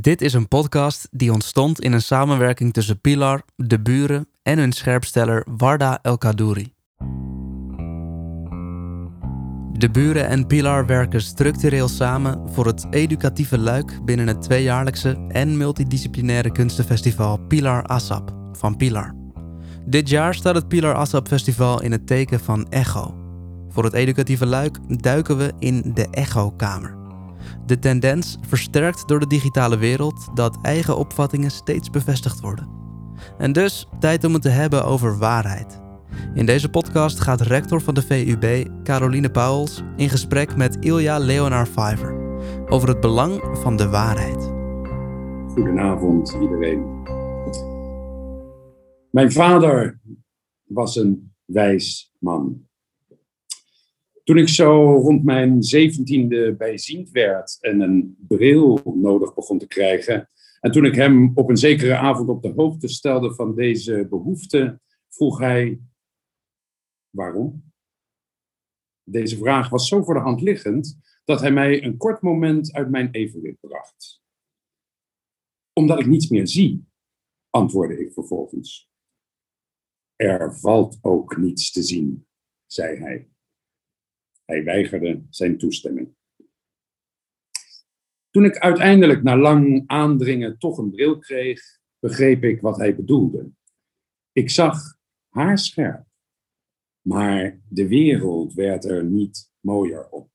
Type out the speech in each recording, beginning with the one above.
Dit is een podcast die ontstond in een samenwerking tussen Pilar, de buren en hun scherpsteller Warda El Kadouri. De buren en Pilar werken structureel samen voor het educatieve luik binnen het tweejaarlijkse en multidisciplinaire kunstenfestival Pilar Asap van Pilar. Dit jaar staat het Pilar Asap Festival in het teken van echo. Voor het educatieve luik duiken we in de echo-kamer. De tendens, versterkt door de digitale wereld, dat eigen opvattingen steeds bevestigd worden. En dus tijd om het te hebben over waarheid. In deze podcast gaat rector van de VUB, Caroline Pauwels, in gesprek met Ilja Leonard Fiver over het belang van de waarheid. Goedenavond iedereen. Mijn vader was een wijs man. Toen ik zo rond mijn zeventiende bijziend werd en een bril nodig begon te krijgen, en toen ik hem op een zekere avond op de hoogte stelde van deze behoefte, vroeg hij: Waarom? Deze vraag was zo voor de hand liggend dat hij mij een kort moment uit mijn evenwicht bracht. Omdat ik niets meer zie, antwoordde ik vervolgens. Er valt ook niets te zien, zei hij. Hij weigerde zijn toestemming. Toen ik uiteindelijk na lang aandringen toch een bril kreeg, begreep ik wat hij bedoelde. Ik zag haarscherp, maar de wereld werd er niet mooier op.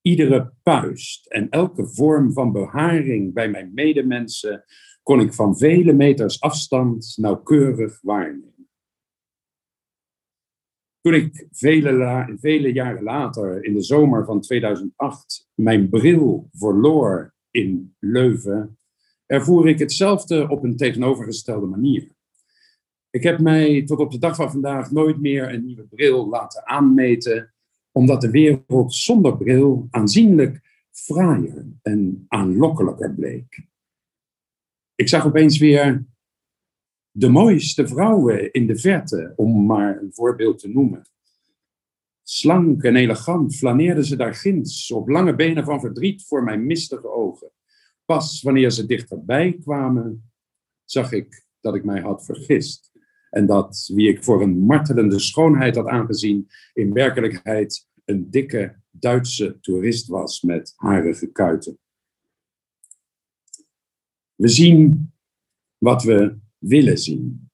Iedere puist en elke vorm van beharing bij mijn medemensen kon ik van vele meters afstand nauwkeurig waarnemen. Toen ik vele, vele jaren later, in de zomer van 2008, mijn bril verloor in Leuven, ervoer ik hetzelfde op een tegenovergestelde manier. Ik heb mij tot op de dag van vandaag nooit meer een nieuwe bril laten aanmeten, omdat de wereld zonder bril aanzienlijk fraaier en aanlokkelijker bleek. Ik zag opeens weer de mooiste vrouwen in de verte, om maar een voorbeeld te noemen. Slank en elegant flaneerden ze daar ginds, op lange benen van verdriet voor mijn mistige ogen. Pas wanneer ze dichterbij kwamen, zag ik dat ik mij had vergist. En dat wie ik voor een martelende schoonheid had aangezien, in werkelijkheid een dikke Duitse toerist was met harige kuiten. We zien wat we willen zien.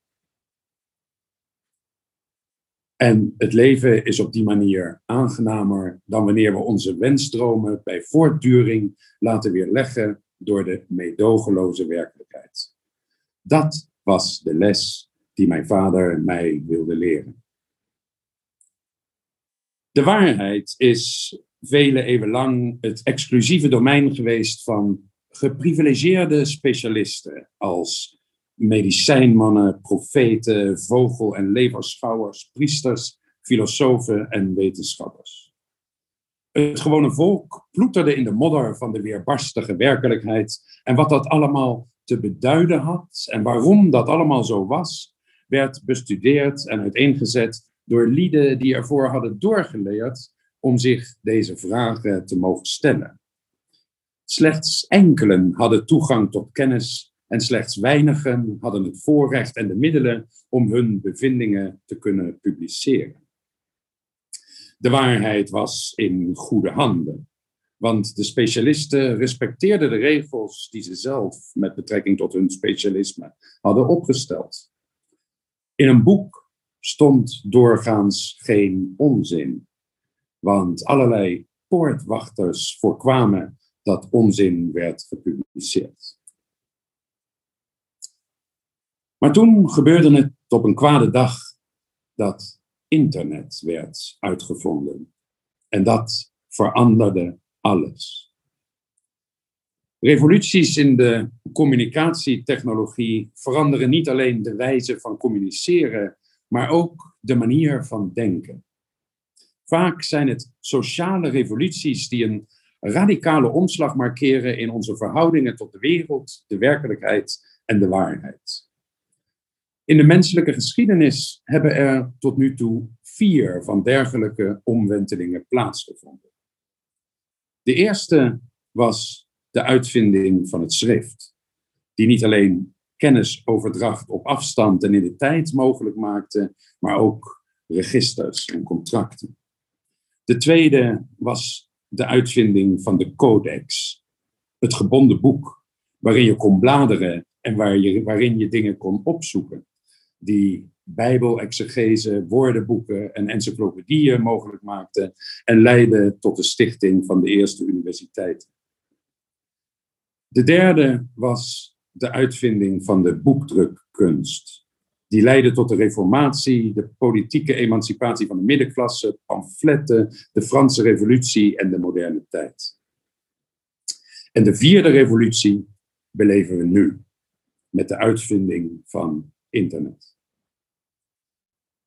En het leven is op die manier aangenamer dan wanneer we onze wensdromen bij voortduring laten weerleggen door de meedogenloze werkelijkheid. Dat was de les die mijn vader mij wilde leren. De waarheid is vele eeuwen lang het exclusieve domein geweest van geprivilegeerde specialisten als medicijnmannen, profeten, vogel- en leverschouwers, priesters, filosofen en wetenschappers. Het gewone volk ploeterde in de modder van de weerbarstige werkelijkheid en wat dat allemaal te beduiden had en waarom dat allemaal zo was, werd bestudeerd en uiteengezet door lieden die ervoor hadden doorgeleerd om zich deze vragen te mogen stellen. Slechts enkelen hadden toegang tot kennis en slechts weinigen hadden het voorrecht en de middelen om hun bevindingen te kunnen publiceren. De waarheid was in goede handen, want de specialisten respecteerden de regels die ze zelf met betrekking tot hun specialisme hadden opgesteld. In een boek stond doorgaans geen onzin, want allerlei poortwachters voorkwamen dat onzin werd gepubliceerd. Maar toen gebeurde het op een kwade dag dat internet werd uitgevonden. En dat veranderde alles. Revoluties in de communicatietechnologie veranderen niet alleen de wijze van communiceren, maar ook de manier van denken. Vaak zijn het sociale revoluties die een radicale omslag markeren in onze verhoudingen tot de wereld, de werkelijkheid en de waarheid. In de menselijke geschiedenis hebben er tot nu toe vier van dergelijke omwentelingen plaatsgevonden. De eerste was de uitvinding van het schrift, die niet alleen kennisoverdracht op afstand en in de tijd mogelijk maakte, maar ook registers en contracten. De tweede was de uitvinding van de codex, het gebonden boek, waarin je kon bladeren en waar je, waarin je dingen kon opzoeken, die bijbelexegese, woordenboeken en encyclopedieën mogelijk maakten en leidden tot de stichting van de eerste universiteit. De derde was de uitvinding van de boekdrukkunst. Die leidde tot de reformatie, de politieke emancipatie van de middenklasse, pamfletten, de Franse revolutie en de moderne tijd. En de vierde revolutie beleven we nu, met de uitvinding van internet.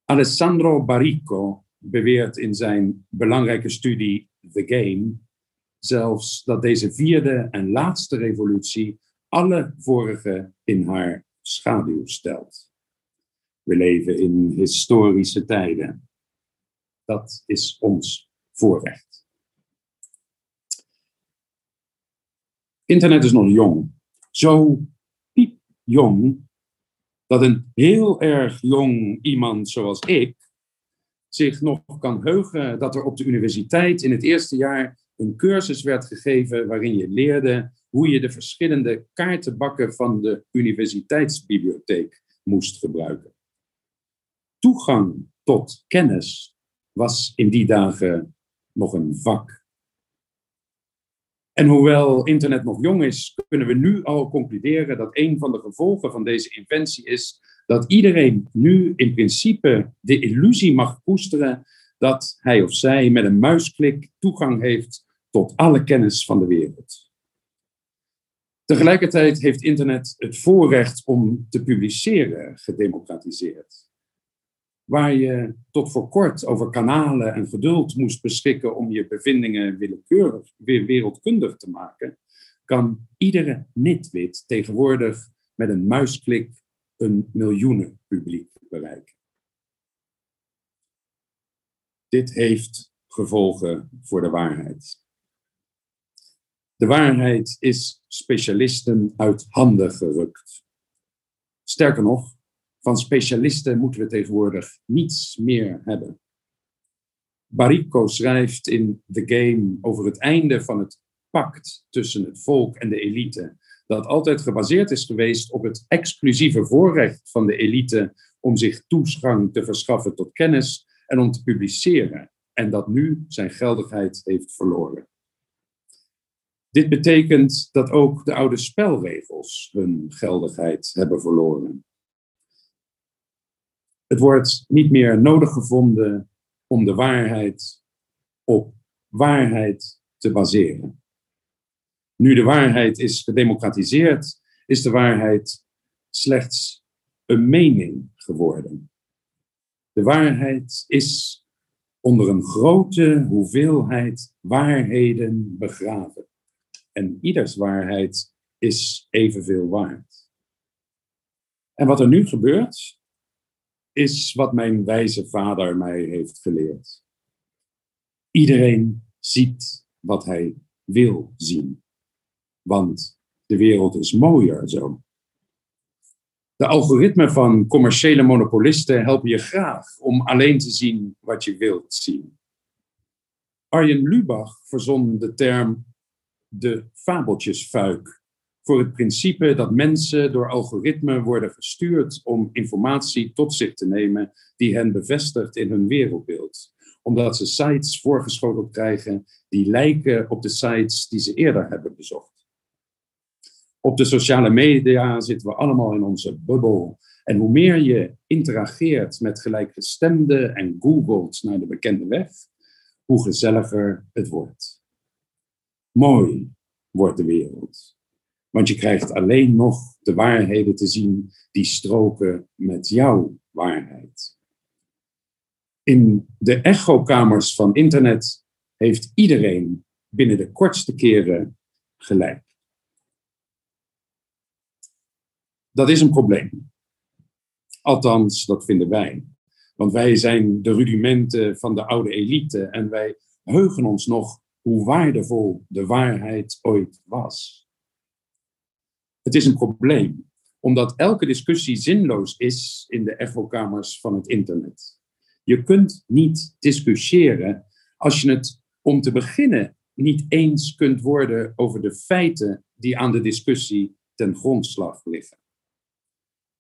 Alessandro Barrico beweert in zijn belangrijke studie The Game zelfs dat deze vierde en laatste revolutie alle vorige in haar schaduw stelt. We leven in historische tijden. Dat is ons voorrecht. Internet is nog jong. Zo piepjong dat een heel erg jong iemand zoals ik zich nog kan heugen dat er op de universiteit in het eerste jaar een cursus werd gegeven waarin je leerde hoe je de verschillende kaartenbakken van de universiteitsbibliotheek moest gebruiken. Toegang tot kennis was in die dagen nog een vak. En hoewel internet nog jong is, kunnen we nu al concluderen dat een van de gevolgen van deze inventie is dat iedereen nu in principe de illusie mag koesteren dat hij of zij met een muisklik toegang heeft tot alle kennis van de wereld. Tegelijkertijd heeft internet het voorrecht om te publiceren gedemocratiseerd. Waar je tot voor kort over kanalen en geduld moest beschikken om je bevindingen willekeurig weer wereldkundig te maken, kan iedere nitwit tegenwoordig met een muisklik een miljoenen publiek bereiken. Dit heeft gevolgen voor de waarheid. De waarheid is specialisten uit handen gerukt. Sterker nog, van specialisten moeten we tegenwoordig niets meer hebben. Barrico schrijft in The Game over het einde van het pact tussen het volk en de elite, dat altijd gebaseerd is geweest op het exclusieve voorrecht van de elite om zich toegang te verschaffen tot kennis en om te publiceren, en dat nu zijn geldigheid heeft verloren. Dit betekent dat ook de oude spelregels hun geldigheid hebben verloren. Het wordt niet meer nodig gevonden om de waarheid op waarheid te baseren. Nu de waarheid is gedemocratiseerd, is de waarheid slechts een mening geworden. De waarheid is onder een grote hoeveelheid waarheden begraven. En ieders waarheid is evenveel waard. En wat er nu gebeurt, is wat mijn wijze vader mij heeft geleerd. Iedereen ziet wat hij wil zien. Want de wereld is mooier zo. De algoritmen van commerciële monopolisten helpen je graag om alleen te zien wat je wilt zien. Arjen Lubach verzon de term de fabeltjesfuik. Voor het principe dat mensen door algoritmen worden gestuurd om informatie tot zich te nemen die hen bevestigt in hun wereldbeeld. Omdat ze sites voorgeschoteld krijgen die lijken op de sites die ze eerder hebben bezocht. Op de sociale media zitten we allemaal in onze bubbel. En hoe meer je interageert met gelijkgestemden en googelt naar de bekende weg, hoe gezelliger het wordt. Mooi wordt de wereld. Want je krijgt alleen nog de waarheden te zien die stroken met jouw waarheid. In de echokamers van internet heeft iedereen binnen de kortste keren gelijk. Dat is een probleem. Althans, dat vinden wij. Want wij zijn de rudimenten van de oude elite en wij heugen ons nog hoe waardevol de waarheid ooit was. Het is een probleem, omdat elke discussie zinloos is in de echokamers van het internet. Je kunt niet discussiëren als je het om te beginnen niet eens kunt worden over de feiten die aan de discussie ten grondslag liggen.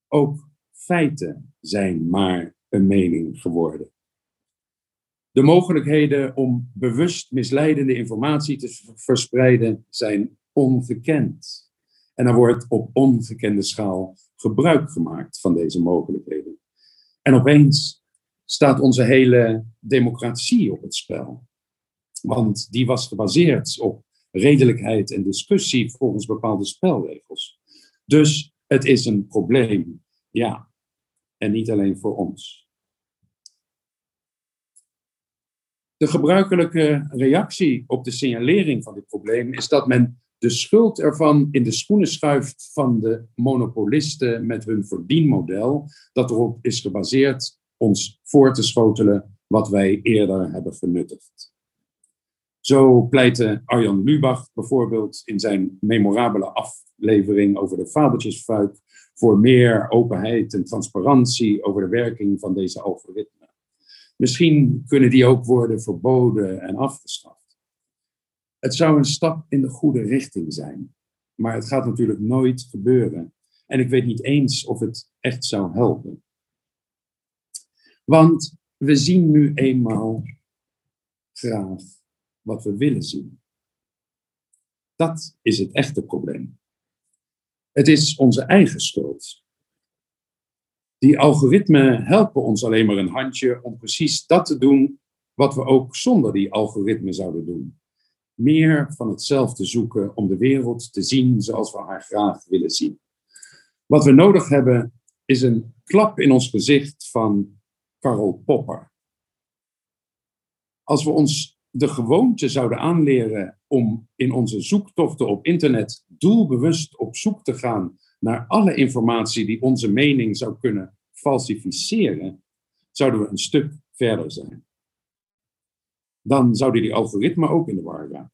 Ook feiten zijn maar een mening geworden. De mogelijkheden om bewust misleidende informatie te verspreiden zijn ongekend. En er wordt op ongekende schaal gebruik gemaakt van deze mogelijkheden. En opeens staat onze hele democratie op het spel. Want die was gebaseerd op redelijkheid en discussie volgens bepaalde spelregels. Dus het is een probleem, ja, en niet alleen voor ons. De gebruikelijke reactie op de signalering van dit probleem is dat men de schuld ervan in de schoenen schuift van de monopolisten met hun verdienmodel, dat erop is gebaseerd ons voor te schotelen wat wij eerder hebben genuttigd. Zo pleitte Arjan Lubach bijvoorbeeld in zijn memorabele aflevering over de fabeltjesfuik voor meer openheid en transparantie over de werking van deze algoritmen. Misschien kunnen die ook worden verboden en afgeschaft. Het zou een stap in de goede richting zijn, maar het gaat natuurlijk nooit gebeuren. En ik weet niet eens of het echt zou helpen. Want we zien nu eenmaal graag wat we willen zien. Dat is het echte probleem. Het is onze eigen schuld. Die algoritmen helpen ons alleen maar een handje om precies dat te doen wat we ook zonder die algoritmen zouden doen. Meer van hetzelfde zoeken om de wereld te zien zoals we haar graag willen zien. Wat we nodig hebben is een klap in ons gezicht van Karl Popper. Als we ons de gewoonte zouden aanleren om in onze zoektochten op internet doelbewust op zoek te gaan naar alle informatie die onze mening zou kunnen falsificeren, zouden we een stuk verder zijn. Dan zouden die algoritmen ook in de war raken.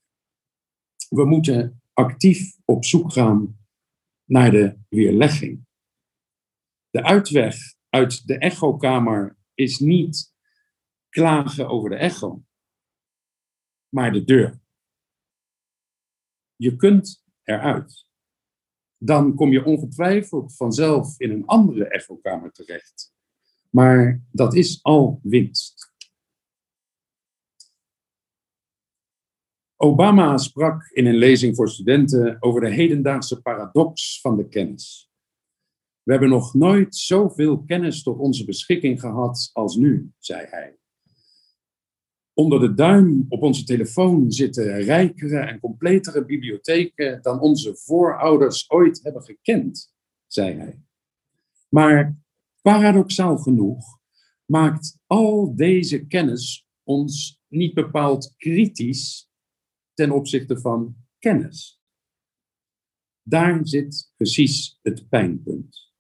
We moeten actief op zoek gaan naar de weerlegging. De uitweg uit de echokamer is niet klagen over de echo maar de deur. Je kunt eruit. Dan kom je ongetwijfeld vanzelf in een andere echokamer terecht. Maar dat is al winst. Obama sprak in een lezing voor studenten over de hedendaagse paradox van de kennis. We hebben nog nooit zoveel kennis tot onze beschikking gehad als nu, zei hij. Onder de duim op onze telefoon zitten rijkere en completere bibliotheken dan onze voorouders ooit hebben gekend, zei hij. Maar paradoxaal genoeg maakt al deze kennis ons niet bepaald kritisch ten opzichte van kennis. Daar zit precies het pijnpunt.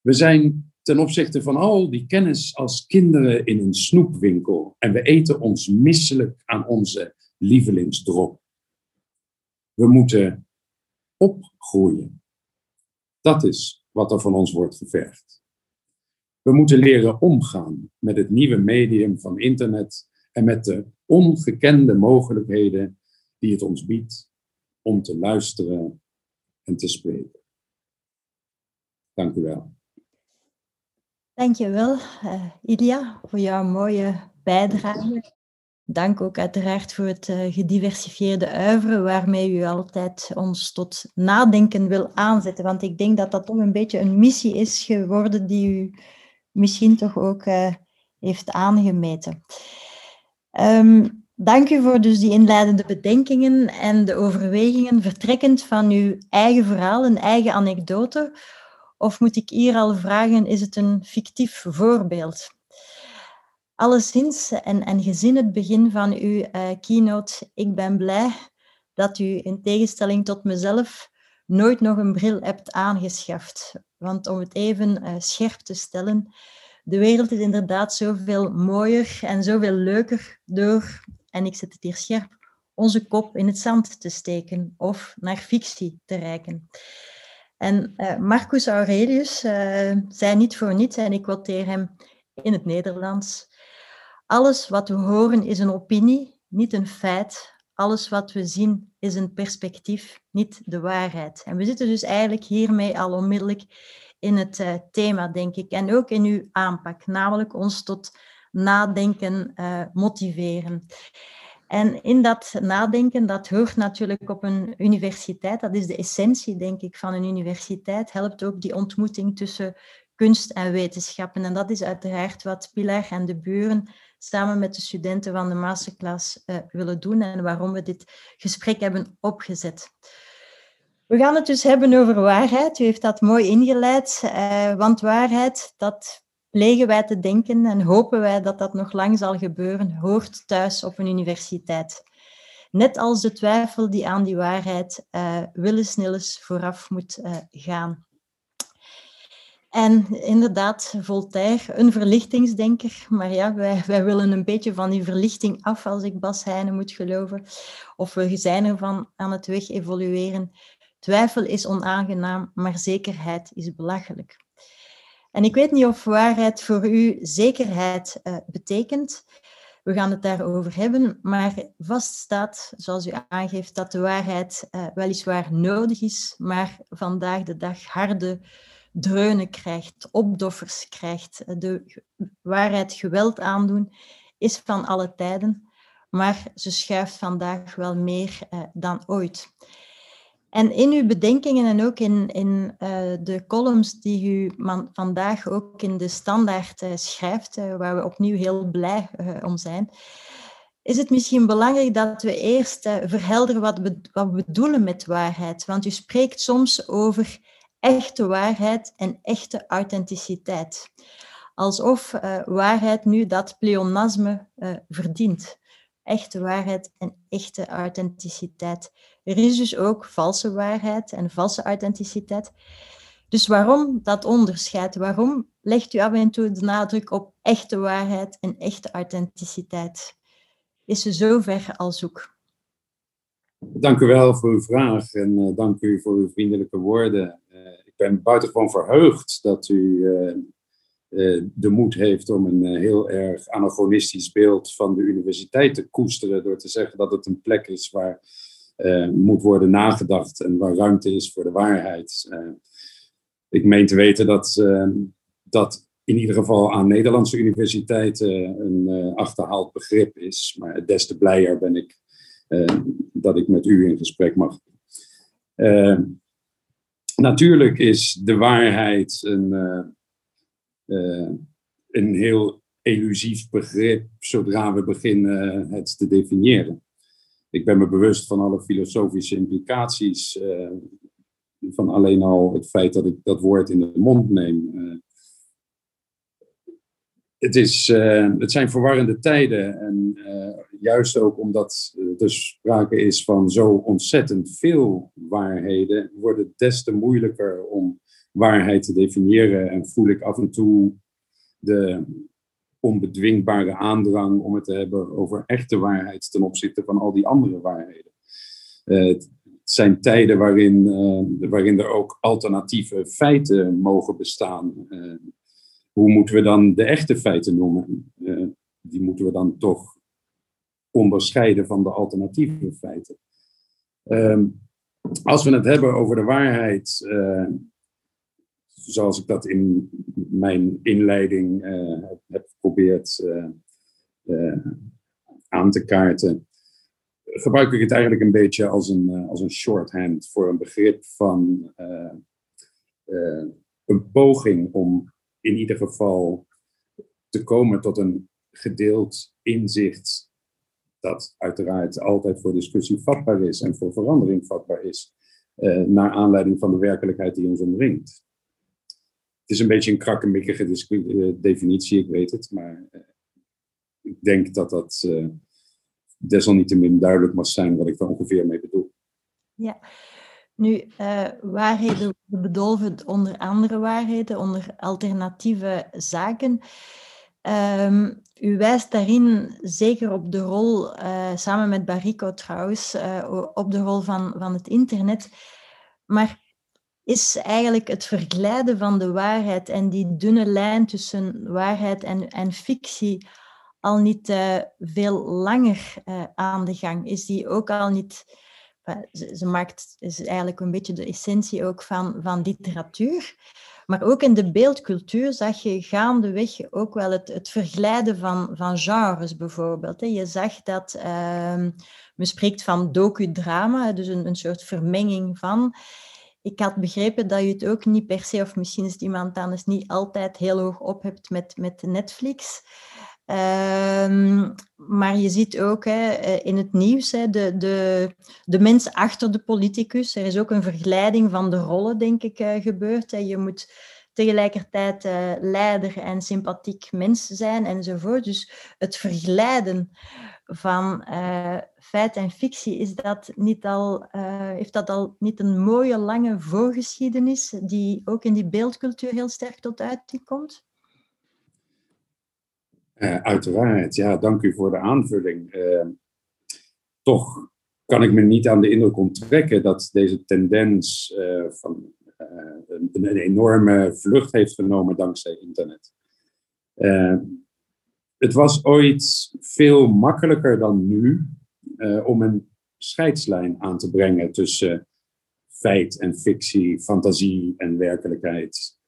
We zijn ten opzichte van al die kennis als kinderen in een snoepwinkel en we eten ons misselijk aan onze lievelingsdrop. We moeten opgroeien. Dat is wat er van ons wordt gevergd. We moeten leren omgaan met het nieuwe medium van internet en met de ongekende mogelijkheden die het ons biedt om te luisteren en te spreken. Dank u wel. Dankjewel, uh, Ilia, voor jouw mooie bijdrage. Dank ook uiteraard voor het uh, gediversifieerde uiveren waarmee u altijd ons tot nadenken wil aanzetten. Want ik denk dat dat toch een beetje een missie is geworden die u misschien toch ook uh, heeft aangemeten. Um, dank u voor dus die inleidende bedenkingen en de overwegingen vertrekkend van uw eigen verhaal, een eigen anekdote of moet ik hier al vragen, is het een fictief voorbeeld? Alleszins, en, en gezien het begin van uw uh, keynote, ik ben blij dat u in tegenstelling tot mezelf nooit nog een bril hebt aangeschaft. Want om het even uh, scherp te stellen, de wereld is inderdaad zoveel mooier en zoveel leuker door en ik zet het hier scherp, onze kop in het zand te steken of naar fictie te reiken. En uh, Marcus Aurelius uh, zei niet voor niets, en ik quoteer hem in het Nederlands, alles wat we horen is een opinie, niet een feit. Alles wat we zien is een perspectief, niet de waarheid. En we zitten dus eigenlijk hiermee al onmiddellijk in het uh, thema, denk ik, en ook in uw aanpak, namelijk ons tot nadenken motiveren. En in dat nadenken, dat hoort natuurlijk op een universiteit. Dat is de essentie, denk ik, van een universiteit. Helpt ook die ontmoeting tussen kunst en wetenschappen. En dat is uiteraard wat Pilar en de buren samen met de studenten van de masterclass uh, willen doen en waarom we dit gesprek hebben opgezet. We gaan het dus hebben over waarheid. U heeft dat mooi ingeleid, uh, want waarheid, dat plegen wij te denken en hopen wij dat dat nog lang zal gebeuren, hoort thuis op een universiteit. Net als de twijfel die aan die waarheid uh, willens nillens vooraf moet uh, gaan. En inderdaad, Voltaire, een verlichtingsdenker. Maar ja, wij, wij willen een beetje van die verlichting af, als ik Bas Heijnen moet geloven. Of we zijn ervan aan het weg evolueren. Twijfel is onaangenaam, maar zekerheid is belachelijk. En ik weet niet of waarheid voor u zekerheid uh, betekent. We gaan het daarover hebben, maar vaststaat, zoals u aangeeft, dat de waarheid uh, weliswaar nodig is, maar vandaag de dag harde dreunen krijgt, opdoffers krijgt. De waarheid geweld aandoen is van alle tijden, maar ze schuift vandaag wel meer dan ooit. En in uw bedenkingen en ook in, in uh, de columns die u vandaag ook in de standaard uh, schrijft, uh, waar we opnieuw heel blij om zijn, is het misschien belangrijk dat we eerst verhelderen wat we, wat we bedoelen met waarheid. Want u spreekt soms over echte waarheid en echte authenticiteit. Alsof waarheid nu dat pleonasme verdient. Echte waarheid en echte authenticiteit. Er is dus ook valse waarheid en valse authenticiteit. Dus waarom dat onderscheid? Waarom legt u af en toe de nadruk op echte waarheid en echte authenticiteit? Is u zo ver al zoek? Dank u wel voor uw vraag en uh, dank u voor uw vriendelijke woorden. Uh, ik ben buitengewoon verheugd dat u uh, de moed heeft om een heel erg anachronistisch beeld van de universiteit te koesteren door te zeggen dat het een plek is waar uh, moet worden nagedacht en waar ruimte is voor de waarheid. Ik meen te weten dat dat in ieder geval aan Nederlandse universiteiten een achterhaald begrip is. Maar des te blijer ben ik dat ik met u in gesprek mag. natuurlijk is de waarheid een, een heel elusief begrip zodra we beginnen het te definiëren ik ben me bewust van alle filosofische implicaties uh, van alleen al het feit dat ik dat woord in de mond neem. Uh, het, is, het zijn verwarrende tijden en juist ook omdat er sprake is van zo ontzettend veel waarheden, wordt het des te moeilijker om waarheid te definiëren en voel ik af en toe de, onbedwingbare aandrang om het te hebben over echte waarheid ten opzichte van al die andere waarheden. Uh, het zijn tijden waarin, uh, waarin er ook alternatieve feiten mogen bestaan. Uh, hoe moeten we dan de echte feiten noemen? die moeten we dan toch onderscheiden van de alternatieve feiten. Ehm, als we het hebben over de waarheid, zoals ik dat in mijn inleiding uh, heb geprobeerd uh, uh, aan te kaarten, gebruik ik het eigenlijk een beetje als een, als een shorthand voor een begrip van een poging om in ieder geval te komen tot een gedeeld inzicht dat uiteraard altijd voor discussie vatbaar is en voor verandering vatbaar is, naar aanleiding van de werkelijkheid die ons omringt is een beetje een krakkemikkige eh, definitie, ik weet het. Maar eh, ik denk dat dat uh, desalniettemin duidelijk mag zijn wat ik er ongeveer mee bedoel. Ja, nu, waarheden bedolven onder andere waarheden, onder alternatieve zaken. Ehm, u wijst daarin zeker op de rol, samen met Barrico trouwens, op de rol van, van het internet. Maar is eigenlijk het verglijden van de waarheid en die dunne lijn tussen waarheid en, en fictie al niet uh, veel langer aan de gang? Is die ook al niet ze, maakt, is eigenlijk een beetje de essentie ook van, van literatuur. Maar ook in de beeldcultuur zag je gaandeweg ook wel het, het verglijden van, van genres bijvoorbeeld. Je zag dat, uh, men spreekt van docudrama, dus een, een soort vermenging van. Ik had begrepen dat je het ook niet per se, of misschien is het iemand anders niet altijd heel hoog op hebt met, met Netflix. Um, maar je ziet ook hè, eh, in het nieuws hè, de, de, de mens achter de politicus. Er is ook een vergelijking van de rollen, denk ik, uh, gebeurd. Hè. Je moet tegelijkertijd uh, leider en sympathiek mens zijn enzovoort. Dus het verglijden van feit en fictie, is dat niet al, heeft dat al niet een mooie lange voorgeschiedenis die ook in die beeldcultuur heel sterk tot uiting komt? Uiteraard, ja, dank u voor de aanvulling. Toch kan ik me niet aan de indruk onttrekken dat deze tendens van een, een, enorme vlucht heeft genomen dankzij internet. het was ooit veel makkelijker dan nu om een scheidslijn aan te brengen tussen feit en fictie, fantasie en werkelijkheid.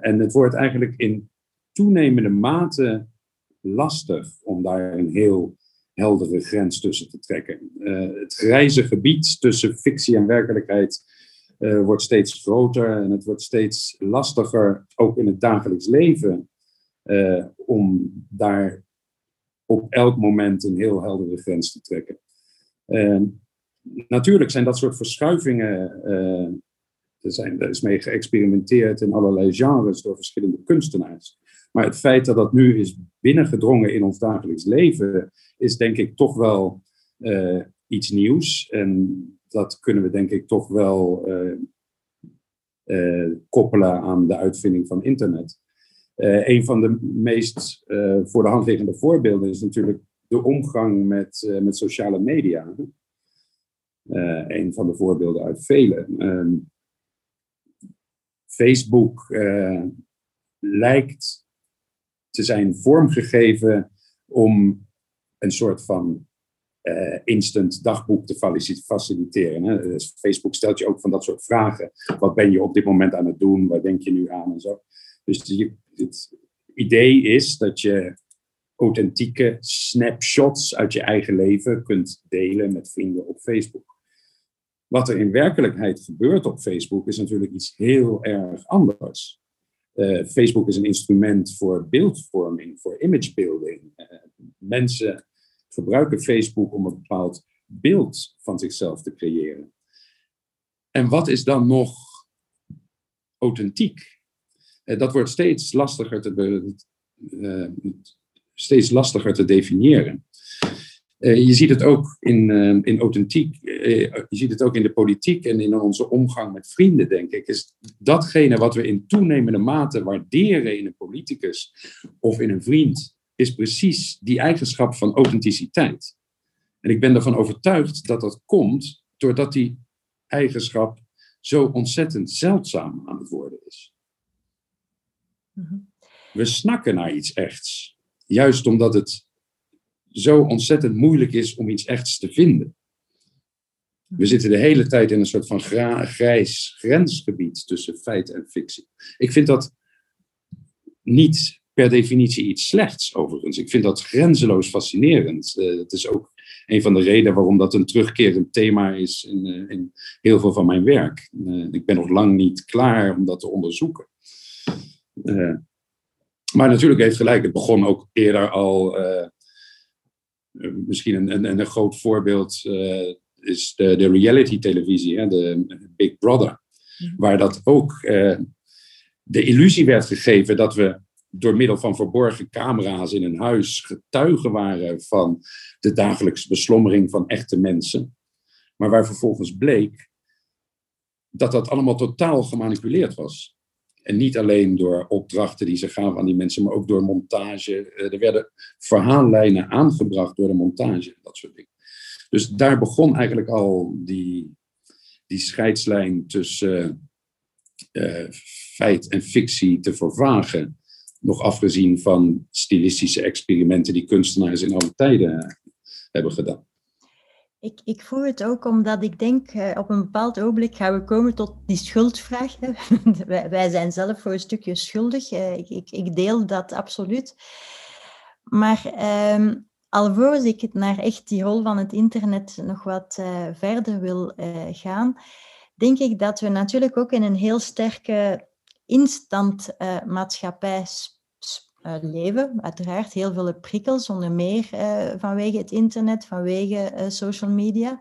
en het wordt eigenlijk in toenemende mate lastig om daar een heel heldere grens tussen te trekken. Het grijze gebied tussen fictie en werkelijkheid uh, wordt steeds groter en het wordt steeds lastiger, ook in het dagelijks leven, uh, om daar op elk moment een heel heldere grens te trekken. natuurlijk zijn dat soort verschuivingen, er, zijn, er is mee geëxperimenteerd in allerlei genres door verschillende kunstenaars. Maar het feit dat dat nu is binnengedrongen in ons dagelijks leven, is denk ik toch wel iets nieuws. En dat kunnen we denk ik toch wel uh, uh, koppelen aan de uitvinding van internet. een van de meest voor de hand liggende voorbeelden is natuurlijk de omgang met, met sociale media. een van de voorbeelden uit vele. Ehm, Facebook lijkt te zijn vormgegeven om een soort van uh, instant dagboek te faciliteren. Hè. Dus Facebook stelt je ook van dat soort vragen. Wat ben je op dit moment aan het doen? Waar denk je nu aan? En zo. Dus het idee is dat je authentieke snapshots uit je eigen leven kunt delen met vrienden op Facebook. Wat er in werkelijkheid gebeurt op Facebook is natuurlijk iets heel erg anders. Uh, Facebook is een instrument voor beeldvorming, voor imagebuilding. Uh, mensen gebruiken Facebook om een bepaald beeld van zichzelf te creëren. En wat is dan nog authentiek? Uh, dat wordt steeds lastiger te, steeds lastiger te definiëren. Uh, je ziet het ook in, in authentiek, je ziet het ook in de politiek en in onze omgang met vrienden, denk ik. Is datgene wat we in toenemende mate waarderen in een politicus of in een vriend, is precies die eigenschap van authenticiteit. En ik ben ervan overtuigd dat dat komt doordat die eigenschap zo ontzettend zeldzaam aan het worden is. Mhm. We snakken naar iets echts, juist omdat het zo ontzettend moeilijk is om iets echts te vinden. We zitten de hele tijd in een soort van grijs grensgebied tussen feit en fictie. Ik vind dat niet per definitie iets slechts, overigens. Ik vind dat grenzeloos fascinerend. Uh, het is ook een van de redenen waarom dat een terugkerend thema is in, uh, in heel veel van mijn werk. Uh, ik ben nog lang niet klaar om dat te onderzoeken. maar natuurlijk heeft gelijk, het begon ook eerder al eh, misschien een, een, een groot voorbeeld is de, de reality-televisie, de Big Brother. Mhm. Waar dat ook de illusie werd gegeven dat we door middel van verborgen camera's in een huis getuigen waren van de dagelijkse beslommering van echte mensen. Maar waar vervolgens bleek dat dat allemaal totaal gemanipuleerd was. En niet alleen door opdrachten die ze gaven aan die mensen, maar ook door montage. er werden verhaallijnen aangebracht door de montage, dat soort dingen. Dus daar begon eigenlijk al die, die scheidslijn tussen uh, feit en fictie te vervagen. Nog afgezien van stilistische experimenten die kunstenaars in alle tijden hebben gedaan. Ik, ik voel het ook omdat ik denk, uh, op een bepaald ogenblik gaan we komen tot die schuldvraag. wij, zijn zelf voor een stukje schuldig. Uh, ik, ik, deel dat absoluut. Maar um, alvorens ik het naar echt die rol van het internet nog wat verder wil gaan, denk ik dat we natuurlijk ook in een heel sterke instantmaatschappij uh, leven. Uiteraard heel veel prikkels, onder meer uh, vanwege het internet, vanwege social media.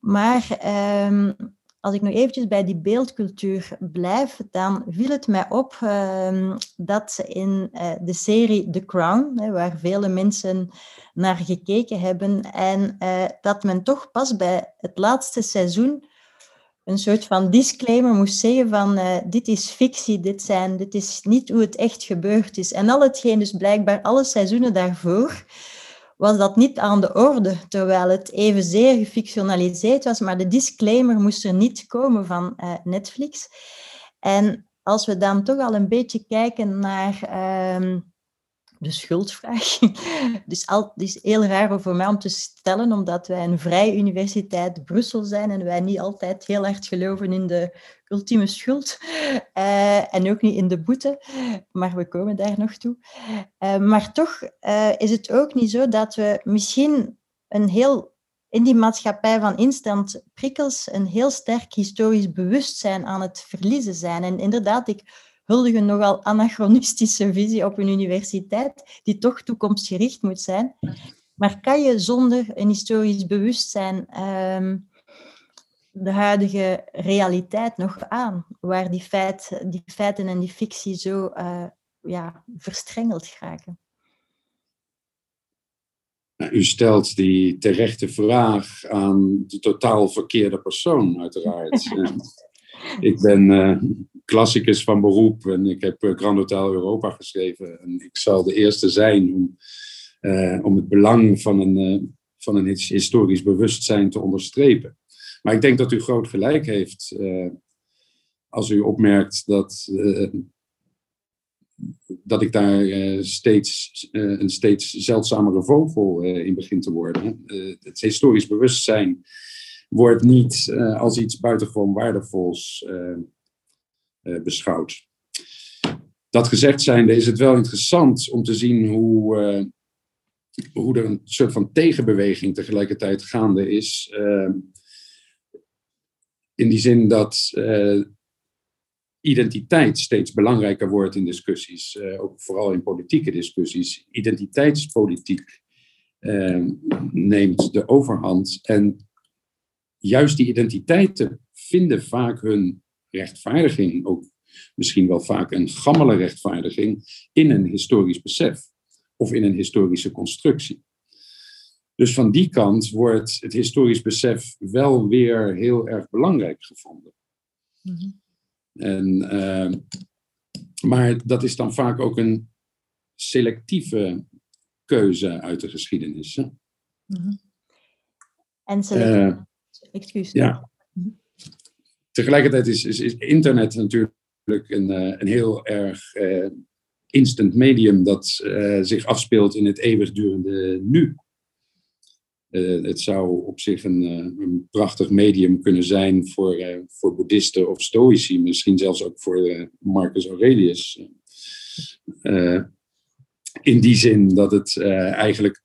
Maar um, als ik nog eventjes bij die beeldcultuur blijf, dan viel het mij op um, dat in de serie The Crown, hè, waar vele mensen naar gekeken hebben, en dat men toch pas bij het laatste seizoen een soort van disclaimer moest zeggen van uh, dit is fictie, dit, zijn, dit is niet hoe het echt gebeurd is. En al hetgeen, dus blijkbaar alle seizoenen daarvoor, was dat niet aan de orde, terwijl het evenzeer gefictionaliseerd was, maar de disclaimer moest er niet komen van uh, Netflix. En als we dan toch al een beetje kijken naar... Uh, de schuldvraag. Dus al, het is heel raar voor mij om te stellen, omdat wij een vrije universiteit Brussel zijn en wij niet altijd heel hard geloven in de ultieme schuld uh, en ook niet in de boete, maar we komen daar nog toe. Uh, maar toch uh, is het ook niet zo dat we misschien een heel in die maatschappij van instant prikkels een heel sterk historisch bewustzijn aan het verliezen zijn. En inderdaad, ik huldigen nogal anachronistische visie op een universiteit, die toch toekomstgericht moet zijn. Maar kan je zonder een historisch bewustzijn um, de huidige realiteit nog aan, waar die, feit, die feiten en die fictie zo uh, ja, verstrengeld raken? U stelt die terechte vraag aan de totaal verkeerde persoon, uiteraard. ik ben uh, klassicus van beroep en ik heb eh, Grand Hotel Europa geschreven. En ik zal de eerste zijn om, uh, om het belang van een, uh, van een historisch bewustzijn te onderstrepen. Maar ik denk dat u groot gelijk heeft als u opmerkt dat, dat ik daar steeds, een steeds zeldzamere vogel in begin te worden. het historisch bewustzijn wordt niet als iets buitengewoon waardevols eh, beschouwd. Dat gezegd zijnde is het wel interessant om te zien hoe, uh, hoe er een soort van tegenbeweging tegelijkertijd gaande is. Uh, in die zin dat identiteit steeds belangrijker wordt in discussies, ook vooral in politieke discussies. Identiteitspolitiek neemt de overhand en juist die identiteiten vinden vaak hun rechtvaardiging, ook misschien wel vaak een gammele rechtvaardiging, in een historisch besef of in een historische constructie. Dus van die kant wordt het historisch besef wel weer heel erg belangrijk gevonden. Mhm. en, uh, maar dat is dan vaak ook een selectieve keuze uit de geschiedenis. Hè? Mm En. Uh, Excuus. Ja. Mhm tegelijkertijd is, is, is, internet natuurlijk een, uh, een heel erg uh, instant medium dat uh, zich afspeelt in het eeuwigdurende nu. het zou op zich een, een, prachtig medium kunnen zijn voor, voor boeddhisten of stoïci, misschien zelfs ook voor Marcus Aurelius. in die zin dat het eigenlijk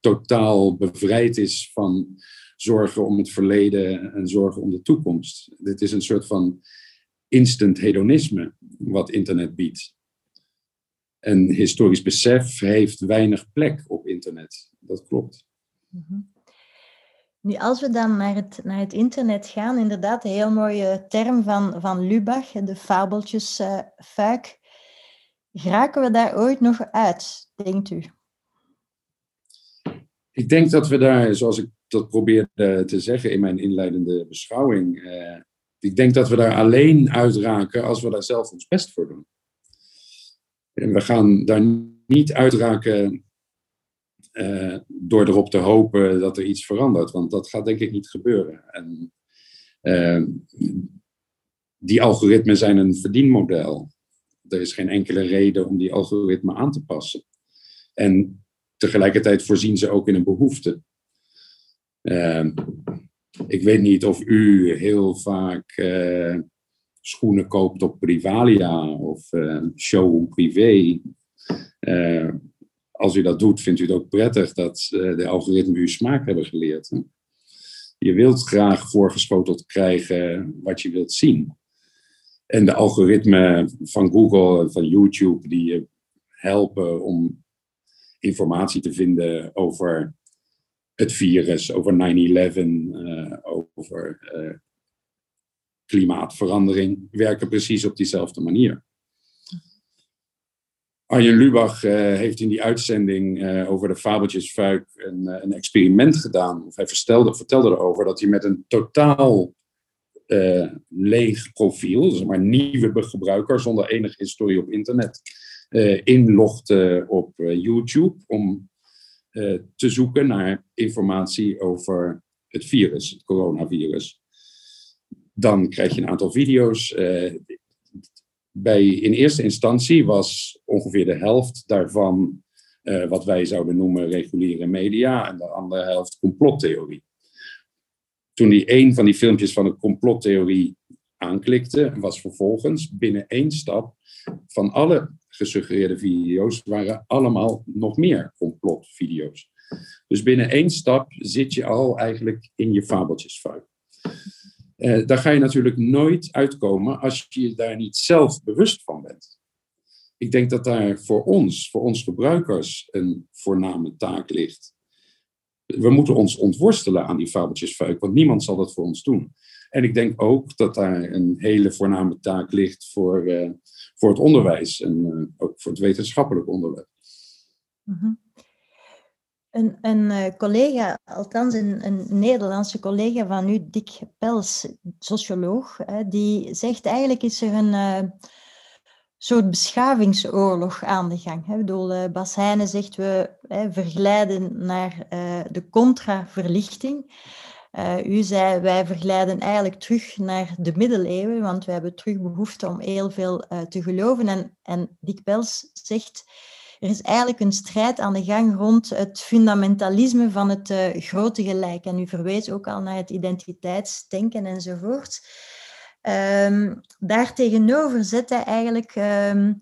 totaal bevrijd is van zorgen om het verleden en zorgen om de toekomst. Dit is een soort van instant hedonisme wat internet biedt. En historisch besef heeft weinig plek op internet. Dat klopt. Mhm. Nu, als we dan naar het, naar het internet gaan, inderdaad, een heel mooie term van, van Lubach, de fabeltjes uh, fuik. Geraken we daar ooit nog uit, denkt u? Ik denk dat we daar, zoals ik dat probeerde te zeggen in mijn inleidende beschouwing, eh, ik denk dat we daar alleen uitraken als we daar zelf ons best voor doen. En we gaan daar niet uitraken uh, door erop te hopen dat er iets verandert, want dat gaat denk ik niet gebeuren. En uh, die algoritmen zijn een verdienmodel. Er is geen enkele reden om die algoritmen aan te passen. En tegelijkertijd voorzien ze ook in een behoefte. Uh, ik weet niet of u heel vaak uh, schoenen koopt op Privalia of uh, showroom privé. Uh, als u dat doet, vindt u het ook prettig dat de algoritmen uw smaak hebben geleerd. Je wilt graag voorgeschoteld krijgen wat je wilt zien. En de algoritmen van Google van YouTube die je helpen om informatie te vinden over het virus, over 9-11, uh, over uh, klimaatverandering, werken precies op diezelfde manier. Arjen Lubach uh, heeft in die uitzending over de fabeltjesfuik een, een, experiment gedaan. Of hij vertelde, vertelde erover dat hij met een totaal leeg profiel, zeg maar nieuwe gebruiker zonder enige historie op internet, inlogde op YouTube om te zoeken naar informatie over het virus, het coronavirus. Dan krijg je een aantal video's. Uh, bij, in eerste instantie was ongeveer de helft daarvan uh, wat wij zouden noemen reguliere media en de andere helft complottheorie. Toen hij een van die filmpjes van de complottheorie aanklikte, was vervolgens binnen één stap van alle gesuggereerde video's waren allemaal nog meer complotvideo's. Dus binnen één stap zit je al eigenlijk in je fabeltjesfuik. Uh, daar ga je natuurlijk nooit uitkomen als je daar niet zelf bewust van bent. Ik denk dat daar voor ons, voor ons gebruikers, een voorname taak ligt. We moeten ons ontworstelen aan die fabeltjesfuik, want niemand zal dat voor ons doen. En ik denk ook dat daar een hele voorname taak ligt voor, uh, voor het onderwijs en uh, ook voor het wetenschappelijk onderwijs. -hmm. Een, uh, collega, althans een, een, Nederlandse collega van u, Dick Pels, socioloog, die zegt eigenlijk is er een soort beschavingsoorlog aan de gang. Ik bedoel, Bas zegt we hè, verglijden naar de contraverlichting. Uh, u zei, wij verglijden eigenlijk terug naar de middeleeuwen, want we hebben terug behoefte om heel veel uh, te geloven. En, en Dick Bels zegt, er is eigenlijk een strijd aan de gang rond het fundamentalisme van het uh, grote gelijk. En u verwees ook al naar het identiteitsdenken enzovoort. Um, daartegenover zet hij eigenlijk um,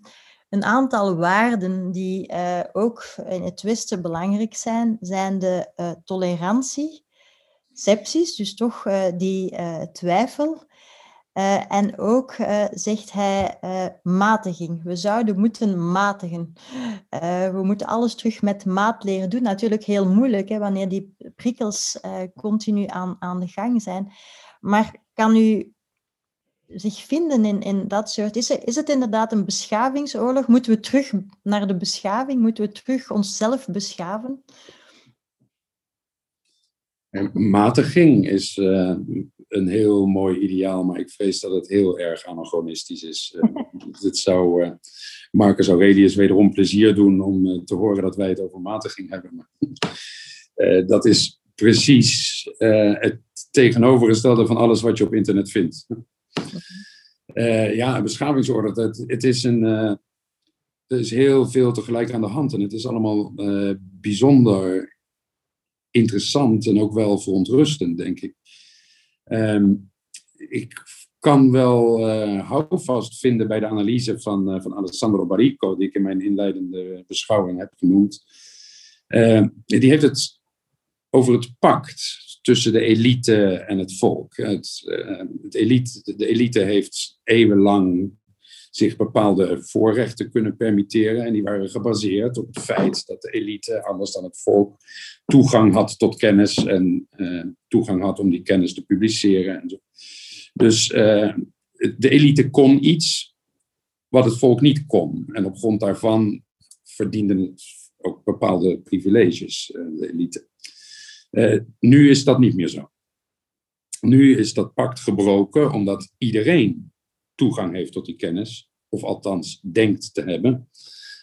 een aantal waarden die ook in het Westen belangrijk zijn, zijn de tolerantie, sepsis, dus toch uh, die uh, twijfel. Uh, en ook zegt hij matiging. We zouden moeten matigen. we moeten alles terug met maat leren doen. Natuurlijk heel moeilijk, hè, wanneer die prikkels continu aan, aan de gang zijn. Maar kan u zich vinden in, in dat soort... Is het, is het inderdaad een beschavingsoorlog? Moeten we terug naar de beschaving? Moeten we terug onszelf beschaven? Matiging is uh, een heel mooi ideaal, maar ik vrees dat het heel erg anachronistisch is. Uh, het zou uh, Marcus Aurelius wederom plezier doen om te horen dat wij het over matiging hebben. dat is precies het tegenovergestelde van alles wat je op internet vindt. ja, een beschavingsorde, het, het is een er is heel veel tegelijk aan de hand en het is allemaal bijzonder interessant en ook wel verontrustend, denk ik. Um, ik kan wel uh, houvast vinden bij de analyse van, uh, van Alessandro Barrico, die ik in mijn inleidende beschouwing heb genoemd. Uh, die heeft het over het pact tussen de elite en het volk. Het, ehm, het elite, de elite heeft eeuwenlang zich bepaalde voorrechten kunnen permitteren. En die waren gebaseerd op het feit dat de elite, anders dan het volk, toegang had tot kennis en uh, toegang had om die kennis te publiceren. En zo. Dus uh, de elite kon iets wat het volk niet kon. En op grond daarvan verdienden ook bepaalde privileges, uh, de elite. nu is dat niet meer zo. Nu is dat pact gebroken omdat iedereen toegang heeft tot die kennis, of althans denkt te hebben.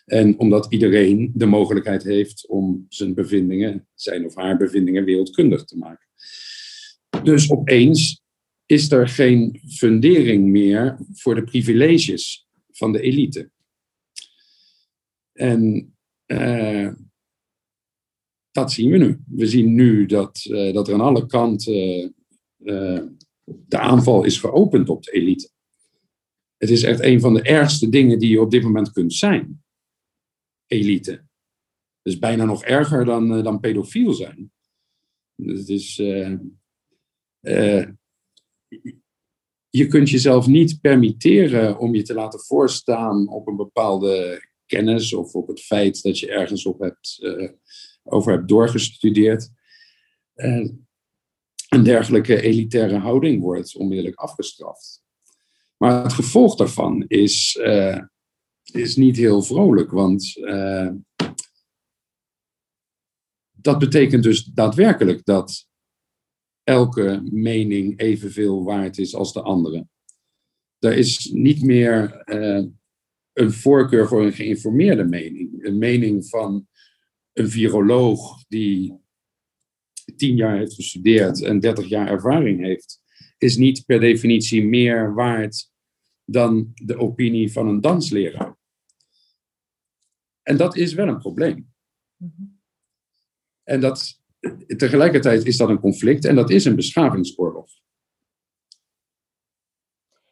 En omdat iedereen de mogelijkheid heeft om zijn bevindingen, zijn of haar bevindingen wereldkundig te maken. Dus opeens is er geen fundering meer voor de privileges van de elite. En uh, dat zien we nu. We zien nu dat, uh, dat er aan alle kanten uh, de aanval is geopend op de elite. Het is echt een van de ergste dingen die je op dit moment kunt zijn. Elite. Dus bijna nog erger dan, dan pedofiel zijn. Het is, je kunt jezelf niet permitteren om je te laten voorstaan op een bepaalde kennis of op het feit dat je ergens op hebt, over hebt doorgestudeerd. Een dergelijke elitaire houding wordt onmiddellijk afgestraft. Maar het gevolg daarvan is, uh, is niet heel vrolijk, want dat betekent dus daadwerkelijk dat elke mening evenveel waard is als de andere. Er is niet meer een voorkeur voor een geïnformeerde mening. Een mening van een viroloog die tien jaar heeft gestudeerd en dertig jaar ervaring heeft, is niet per definitie meer waard dan de opinie van een dansleraar. En dat is wel een probleem. En dat, tegelijkertijd is dat een conflict en dat is een beschavingsoorlog.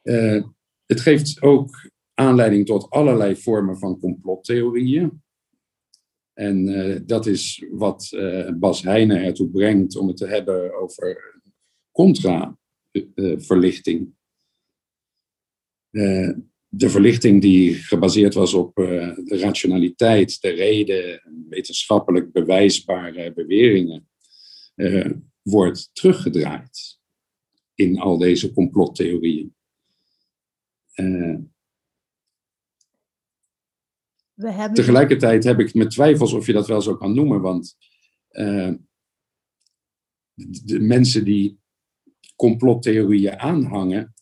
Uh, het geeft ook aanleiding tot allerlei vormen van complottheorieën. En uh, dat is wat uh, Bas Heijnen ertoe brengt om het te hebben over contra-verlichting. Uh, de verlichting die gebaseerd was op de rationaliteit, de reden, wetenschappelijk bewijsbare beweringen, wordt teruggedraaid in al deze complottheorieën. We hebben... Tegelijkertijd heb ik mijn twijfels of je dat wel zo kan noemen, want uh, de, mensen die complottheorieën aanhangen,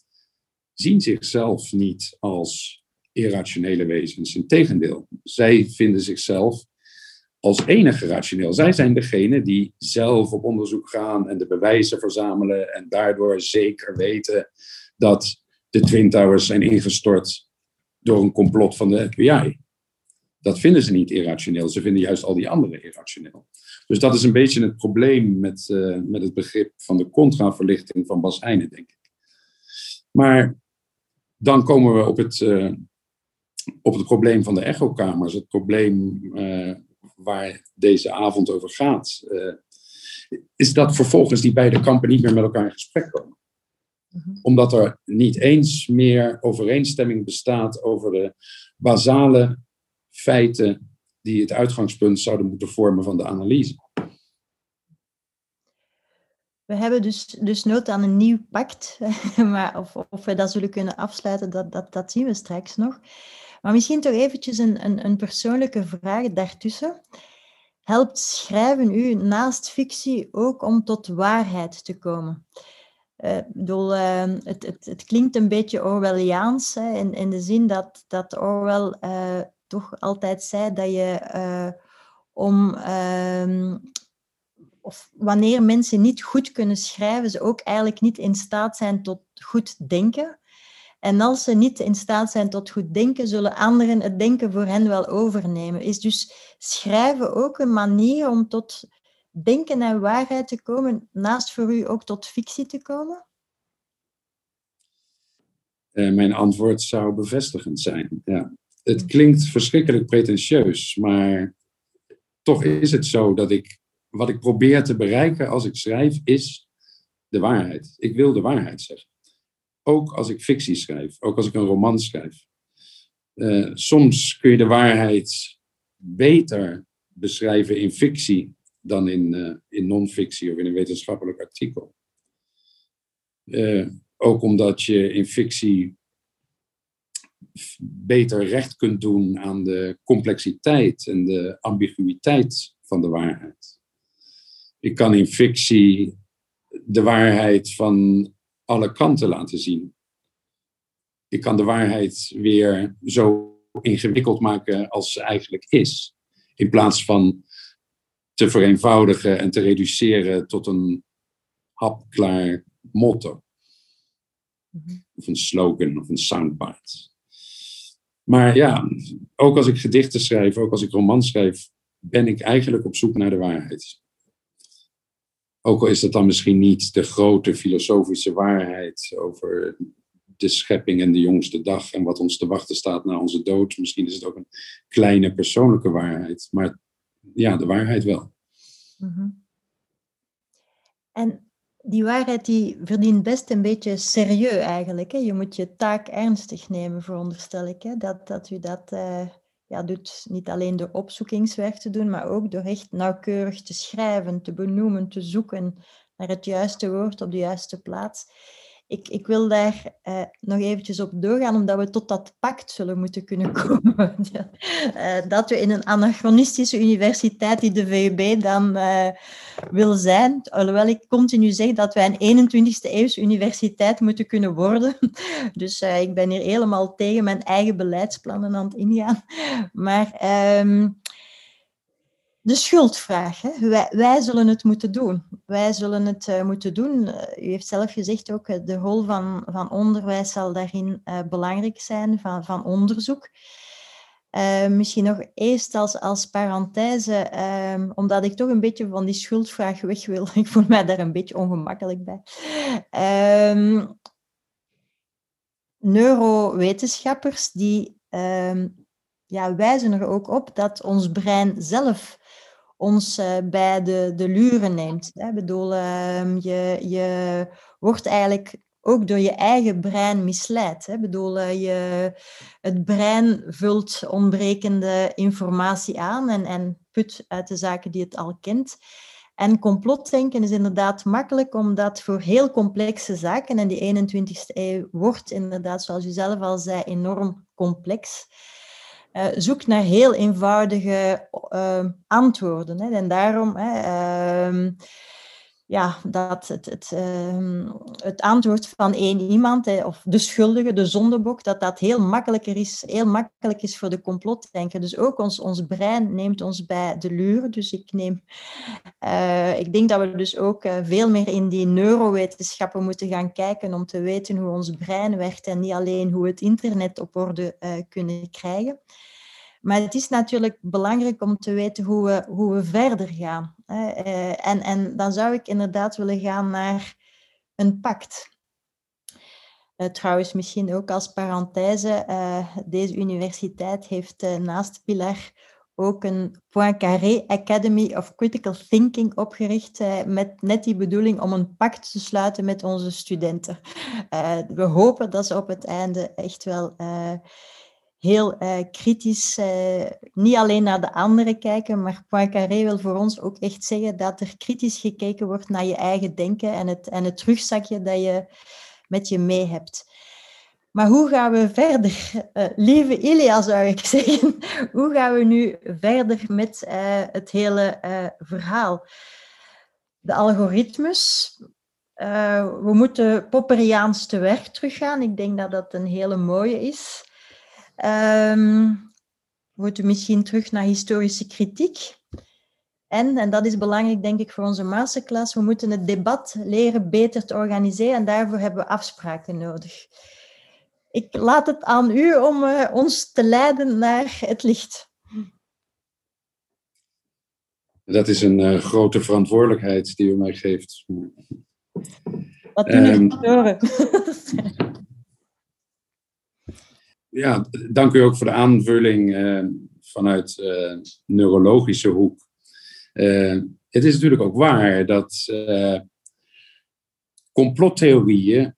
zien zichzelf niet als irrationele wezens. Integendeel, zij vinden zichzelf als enige rationeel. Zij zijn degene die zelf op onderzoek gaan en de bewijzen verzamelen en daardoor zeker weten dat de Twin Towers zijn ingestort door een complot van de FBI. Dat vinden ze niet irrationeel. Ze vinden juist al die anderen irrationeel. Dus dat is een beetje het probleem met, uh, met het begrip van de contraverlichting van Bas Heijnen, denk ik. Maar dan komen we op het, uh, op het probleem van de echokamers. Het probleem uh, waar deze avond over gaat. is dat vervolgens die beide kampen niet meer met elkaar in gesprek komen. Mhm. Omdat er niet eens meer overeenstemming bestaat over de basale feiten die het uitgangspunt zouden moeten vormen van de analyse. We hebben dus, dus nood aan een nieuw pact, maar of, of we dat zullen kunnen afsluiten, dat, dat, dat zien we straks nog. Maar misschien toch eventjes een, een, een persoonlijke vraag daartussen. Helpt schrijven u naast fictie ook om tot waarheid te komen? Uh, bedoel, uh, het, het, het, klinkt een beetje Orwelliaans, hè, in, in de zin dat, dat Orwell uh, toch altijd zei dat je uh, om, uh, of wanneer mensen niet goed kunnen schrijven, ze ook eigenlijk niet in staat zijn tot goed denken. En als ze niet in staat zijn tot goed denken, zullen anderen het denken voor hen wel overnemen. Is dus schrijven ook een manier om tot denken en waarheid te komen, naast voor u ook tot fictie te komen? Uh, mijn antwoord zou bevestigend zijn. Ja het klinkt verschrikkelijk pretentieus, maar toch is het zo dat ik, wat ik probeer te bereiken als ik schrijf, is de waarheid. Ik wil de waarheid zeggen. Ook als ik fictie schrijf, ook als ik een roman schrijf. Uh, soms kun je de waarheid beter beschrijven in fictie dan in, uh, in non-fictie of in een wetenschappelijk artikel. Uh, ook omdat je in fictie beter recht kunt doen aan de complexiteit en de ambiguïteit van de waarheid. Ik kan in fictie de waarheid van alle kanten laten zien. Ik kan de waarheid weer zo ingewikkeld maken als ze eigenlijk is. In plaats van te vereenvoudigen en te reduceren tot een hapklaar motto. Mhm. Of een slogan of een soundbite. Maar ja, ook als ik gedichten schrijf, ook als ik romans schrijf, ben ik eigenlijk op zoek naar de waarheid. Ook al is dat dan misschien niet de grote filosofische waarheid over de schepping en de jongste dag en wat ons te wachten staat na onze dood. Misschien is het ook een kleine persoonlijke waarheid, maar ja, de waarheid wel. Mhm. En die waarheid die verdient best een beetje serieus eigenlijk. Hè? Je moet je taak ernstig nemen, veronderstel ik. Hè? Dat, dat u dat uh, ja, doet niet alleen door opzoekingswerk te doen, maar ook door echt nauwkeurig te schrijven, te benoemen, te zoeken naar het juiste woord op de juiste plaats ik, ik wil daar uh, nog eventjes op doorgaan, omdat we tot dat pact zullen moeten kunnen komen. uh, dat we in een anachronistische universiteit die de VUB dan uh, wil zijn, alhoewel ik continu zeg dat wij een 21e eeuwse universiteit moeten kunnen worden. dus ik ben hier helemaal tegen mijn eigen beleidsplannen aan het ingaan. Maar... Um, de schuldvraag. Hè. Wij, wij, zullen het moeten doen. Wij zullen het uh, moeten doen. Uh, u heeft zelf gezegd ook, uh, de rol van, van onderwijs zal daarin belangrijk zijn, van, van onderzoek. misschien nog eerst als, als parenthese, ehm, omdat ik toch een beetje van die schuldvraag weg wil. Ik voel mij daar een beetje ongemakkelijk bij. Ehm, neurowetenschappers die ehm, ja, wijzen er ook op dat ons brein zelf ons uh, bij de, de luren neemt. Bedoel, uh, je, je wordt eigenlijk ook door je eigen brein misleid. Bedoel, uh, je, het brein vult ontbrekende informatie aan en, en put uit de zaken die het al kent. En complotdenken is inderdaad makkelijk, omdat voor heel complexe zaken, en die 21ste eeuw wordt inderdaad, zoals u zelf al zei, enorm complex. Uh, zoek naar heel eenvoudige uh, antwoorden. Hè. En daarom, uh, ja, dat het, het, ehm, het antwoord van één iemand, of de schuldige, de zondebok, dat dat heel makkelijker is, heel makkelijk is voor de complotdenker. Dus ook ons, ons brein neemt ons bij de luren. Dus ik neem, uh, ik denk dat we dus ook uh, veel meer in die neurowetenschappen moeten gaan kijken om te weten hoe ons brein werkt en niet alleen hoe het internet op orde uh, kunnen krijgen. Maar het is natuurlijk belangrijk om te weten hoe we, hoe we verder gaan. Eh, en, en dan zou ik inderdaad willen gaan naar een pact. Uh, trouwens, misschien ook als parenthese, uh, deze universiteit heeft naast Pilar ook een Poincaré Academy of Critical Thinking opgericht met net die bedoeling om een pact te sluiten met onze studenten. we hopen dat ze op het einde echt wel heel uh, kritisch, uh, niet alleen naar de anderen kijken, maar Poincaré wil voor ons ook echt zeggen dat er kritisch gekeken wordt naar je eigen denken en het, en het rugzakje dat je met je mee hebt. Maar hoe gaan we verder? Uh, lieve Ilia, zou ik zeggen, hoe gaan we nu verder met het hele verhaal? De algoritmes, we moeten Popperiaans te werk teruggaan. Ik denk dat dat een hele mooie is. Um, we moeten misschien terug naar historische kritiek. En, en dat is belangrijk denk ik voor onze masterclass, we moeten het debat leren beter te organiseren en daarvoor hebben we afspraken nodig. Ik laat het aan u om uh, ons te leiden naar het licht. Dat is een uh, grote verantwoordelijkheid die u mij geeft. Wat doen um, horen? ja, dank u ook voor de aanvulling uh, vanuit uh, neurologische hoek. Uh, het is natuurlijk ook waar dat complottheorieën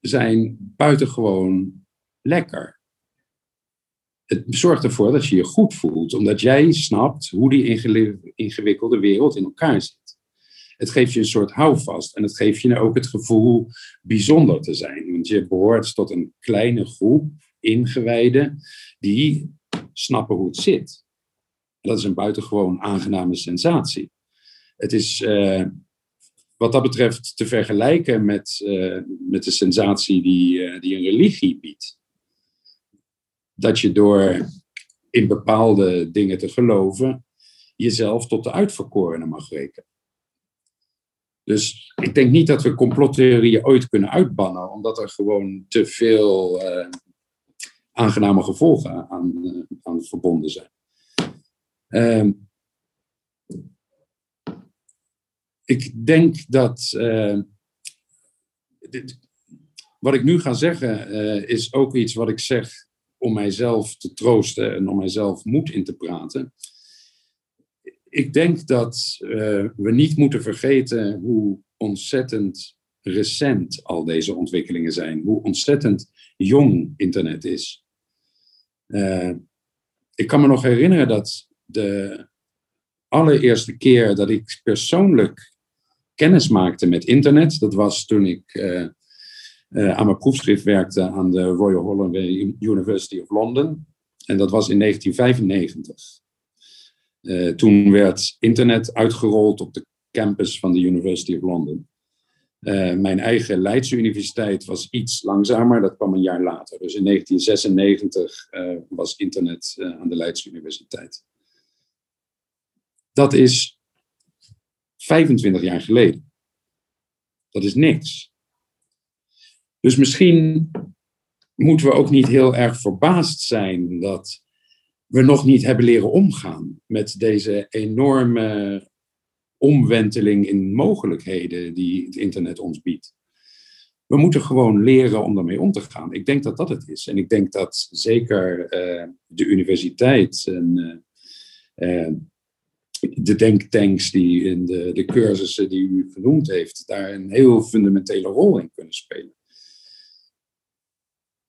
zijn buitengewoon lekker. Het zorgt ervoor dat je je goed voelt, omdat jij snapt hoe die ingewikkelde wereld in elkaar zit. Het geeft je een soort houvast en het geeft je ook het gevoel bijzonder te zijn. Want je behoort tot een kleine groep ingewijden, die snappen hoe het zit. dat is een buitengewoon aangename sensatie. Het is uh, wat dat betreft te vergelijken met, uh, met de sensatie die, uh, die een religie biedt. Dat je door in bepaalde dingen te geloven, jezelf tot de uitverkorene mag rekenen. Dus ik denk niet dat we complottheorieën ooit kunnen uitbannen, omdat er gewoon te veel aangename gevolgen aan, uh, aan verbonden zijn. Uh, ik denk dat. Uh, dit, wat ik nu ga zeggen is ook iets wat ik zeg om mijzelf te troosten en om mijzelf moed in te praten ik denk dat uh, we niet moeten vergeten hoe ontzettend recent al deze ontwikkelingen zijn. Hoe ontzettend jong internet is. Uh, ik kan me nog herinneren dat de allereerste keer dat ik persoonlijk kennis maakte met internet, dat was toen ik uh, aan mijn proefschrift werkte aan de Royal Holloway University of London. En dat was in 1995. Uh, toen werd internet uitgerold op de campus van de University of London. Uh, mijn eigen Leidse universiteit was iets langzamer, dat kwam een jaar later. Dus in 1996 uh, eh, was internet aan de Leidse Universiteit. Dat is 25 jaar geleden. Dat is niks. Dus misschien moeten we ook niet heel erg verbaasd zijn dat we nog niet hebben leren omgaan met deze enorme omwenteling in mogelijkheden die het internet ons biedt. We moeten gewoon leren om daarmee om te gaan. Ik denk dat dat het is. En ik denk dat zeker uh, de universiteit en uh, de denktanks die in de, de cursussen die u genoemd heeft, daar een heel fundamentele rol in kunnen spelen.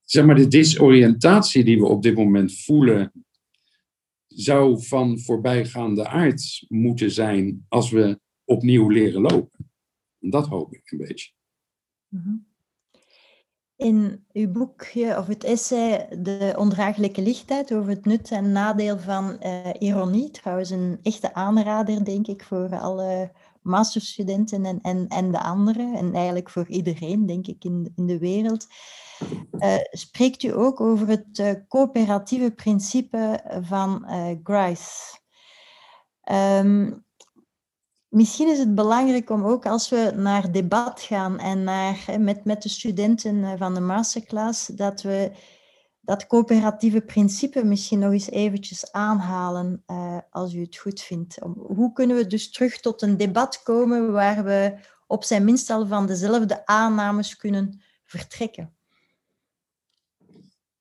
Zeg maar, de disoriëntatie die we op dit moment voelen zou van voorbijgaande aard moeten zijn als we opnieuw leren lopen. En dat hoop ik een beetje. Mhm. In uw boekje of het essay De ondraaglijke lichtheid over het nut en nadeel van uh, ironie, trouwens een echte aanrader denk ik voor alle masterstudenten en, en, en de anderen en eigenlijk voor iedereen denk ik in, in de wereld. Uh, spreekt u ook over het uh, coöperatieve principe van uh, Grice. Um, misschien is het belangrijk om ook als we naar debat gaan en naar, met, met de studenten van de masterclass, dat we dat coöperatieve principe misschien nog eens eventjes aanhalen, als u het goed vindt. hoe kunnen we dus terug tot een debat komen waar we op zijn minst al van dezelfde aannames kunnen vertrekken?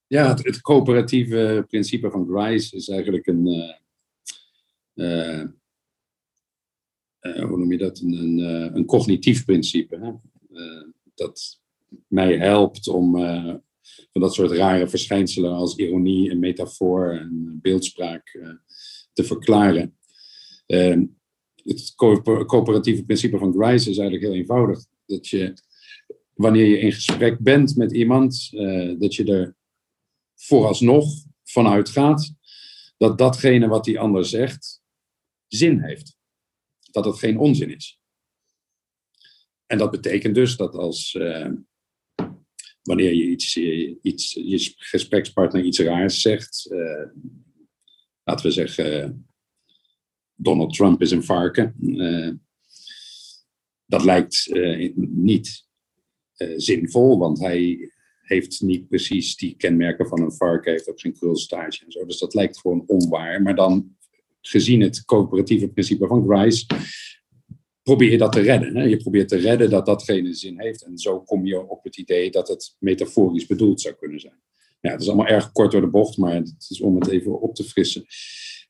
Ja, het, coöperatieve principe van Grice is eigenlijk een. Uh, uh, hoe noem je dat? Een, een, cognitief principe. Hè? dat mij helpt om van dat soort rare verschijnselen als ironie en metafoor en beeldspraak te verklaren. het coöperatieve principe van Grice is eigenlijk heel eenvoudig. Dat je, wanneer je in gesprek bent met iemand, dat je er vooralsnog vanuit gaat dat datgene wat die ander zegt zin heeft. Dat het geen onzin is. En dat betekent dus dat als uh, wanneer je iets, iets, je gesprekspartner iets raars zegt, uh, laten we zeggen, Donald Trump is een varken. Dat lijkt niet zinvol, want hij heeft niet precies die kenmerken van een varken, heeft ook zijn krulstaartje en zo. Dus dat lijkt gewoon onwaar. Maar dan, gezien het coöperatieve principe van Grice, probeer je dat te redden. Hè? Je probeert te redden dat datgene zin heeft. En zo kom je op het idee dat het metaforisch bedoeld zou kunnen zijn. Ja, het is allemaal erg kort door de bocht, maar het is om het even op te frissen.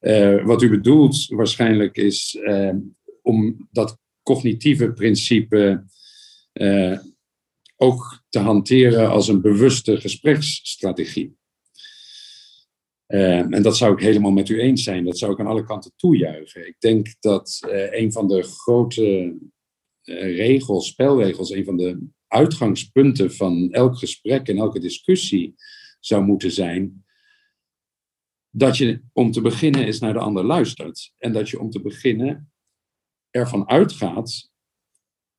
Uh, wat u bedoelt waarschijnlijk is uh, om dat cognitieve principe uh, ook te hanteren als een bewuste gespreksstrategie. Uh, en dat zou ik helemaal met u eens zijn. Dat zou ik aan alle kanten toejuichen. Ik denk dat uh, een van de grote uh, regels, spelregels, een van de uitgangspunten van elk gesprek en elke discussie zou moeten zijn dat je om te beginnen eens naar de ander luistert. En dat je om te beginnen ervan uitgaat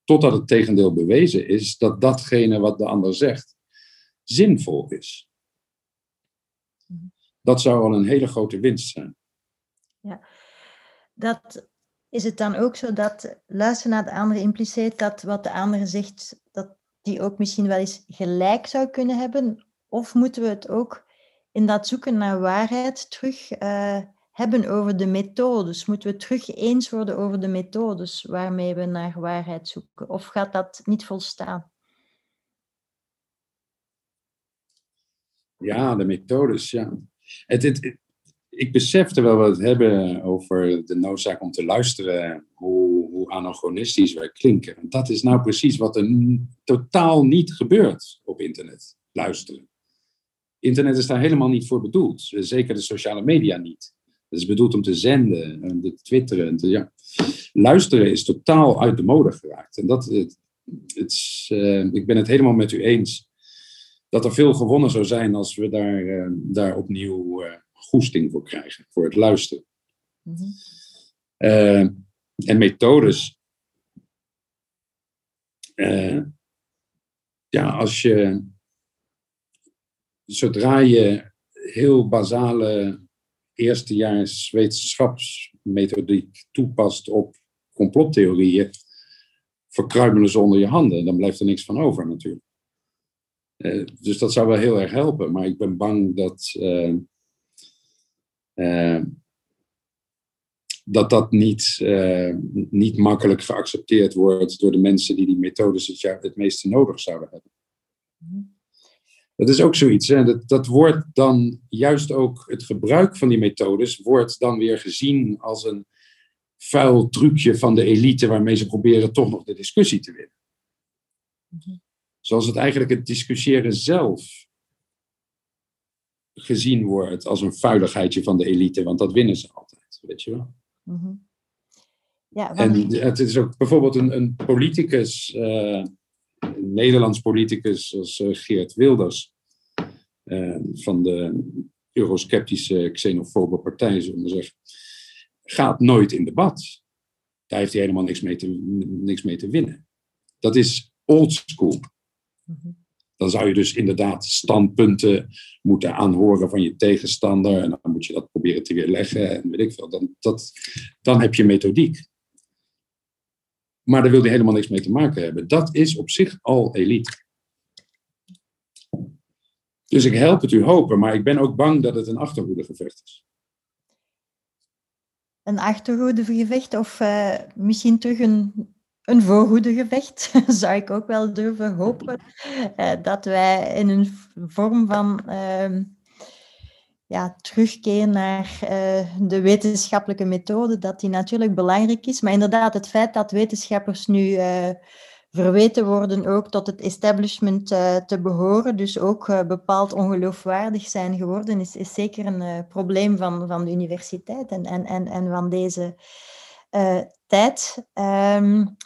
totdat het tegendeel bewezen is dat datgene wat de ander zegt zinvol is. Dat zou al een hele grote winst zijn. Ja, dat is het dan ook zo dat luisteren naar de andere impliceert dat wat de andere zegt, dat die ook misschien wel eens gelijk zou kunnen hebben? Of moeten we het ook in dat zoeken naar waarheid terug uh, hebben over de methodes? Moeten we terug eens worden over de methodes waarmee we naar waarheid zoeken? Of gaat dat niet volstaan? Ja, de methodes, ja. Het, ik besefte wel wat we het hebben over de noodzaak om te luisteren hoe, hoe anachronistisch wij klinken. En dat is nou precies wat er totaal niet gebeurt op internet, luisteren. Internet is daar helemaal niet voor bedoeld, zeker de sociale media niet. Het is bedoeld om te zenden en te twitteren. En te, ja. Luisteren is totaal uit de mode geraakt. En dat, het, het, uh, ik ben het helemaal met u eens dat er veel gewonnen zou zijn als we daar, uh, daar opnieuw uh, goesting voor krijgen, voor het luisteren. Mm -hmm. en methodes. ja, als je, zodra je heel basale eerstejaars wetenschapsmethodiek toepast op complottheorieën, verkruimelen ze onder je handen. Dan blijft er niks van over natuurlijk. Uh, dus dat zou wel heel erg helpen. Maar ik ben bang dat uh, uh, dat, dat niet, niet makkelijk geaccepteerd wordt door de mensen die die methodes het, het meeste nodig zouden hebben. Dat is ook zoiets. Hè? Dat, dat wordt dan juist ook het gebruik van die methodes wordt dan weer gezien als een vuil trucje van de elite waarmee ze proberen toch nog de discussie te winnen. Mhm. Zoals het eigenlijk het discussiëren zelf gezien wordt als een vuiligheidje van de elite, want dat winnen ze altijd, weet je wel. Mhm. Ja, En het is ook bijvoorbeeld een, een politicus, uh, een Nederlands politicus als uh, Geert Wilders, uh, van de eurosceptische, xenofobe partij, zullen we zeggen, gaat nooit in debat. Daar heeft hij helemaal niks mee te, niks mee te winnen. Dat is old school. Mhm. Dan zou je dus inderdaad standpunten moeten aanhoren van je tegenstander. En dan moet je dat proberen te weerleggen en weet ik veel. Dan, dat, dan heb je methodiek. Maar daar wil hij helemaal niks mee te maken hebben. Dat is op zich al elite. Dus ik help het u hopen, maar ik ben ook bang dat het een achterhoedegevecht is. Een achterhoedegevecht of uh, misschien terug een, een voorhoedegevecht, zou ik ook wel durven hopen. Uh, dat wij in een vorm van uh, ja, terugkeer naar uh, de wetenschappelijke methode, dat die natuurlijk belangrijk is. Maar inderdaad, het feit dat wetenschappers nu verweten worden ook tot het establishment uh, te behoren, dus ook bepaald ongeloofwaardig zijn geworden, is, is zeker een probleem van, van de universiteit en, en, en, en van deze tijd. Um,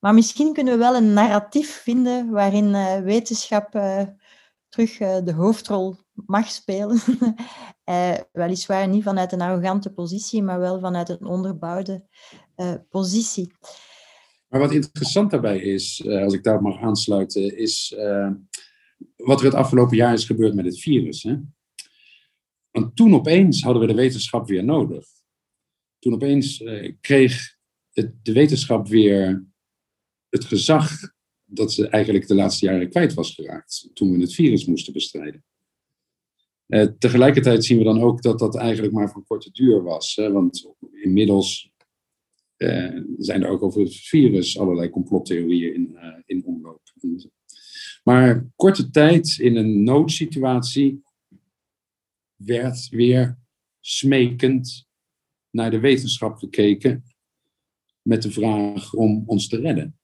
maar misschien kunnen we wel een narratief vinden waarin wetenschap terug de hoofdrol mag spelen. weliswaar niet vanuit een arrogante positie, maar wel vanuit een onderbouwde positie. Maar wat interessant daarbij is, eh, als ik daar mag aansluiten, is wat er het afgelopen jaar is gebeurd met het virus. Hè? Want toen opeens hadden we de wetenschap weer nodig. Toen opeens kreeg de wetenschap weer het gezag dat ze eigenlijk de laatste jaren kwijt was geraakt. Toen we het virus moesten bestrijden. Uh, tegelijkertijd zien we dan ook dat dat eigenlijk maar van korte duur was. Hè? Want inmiddels uh, zijn er ook over het virus allerlei complottheorieën in, uh, in omloop. Maar korte tijd in een noodsituatie werd weer smekend naar de wetenschap gekeken met de vraag om ons te redden.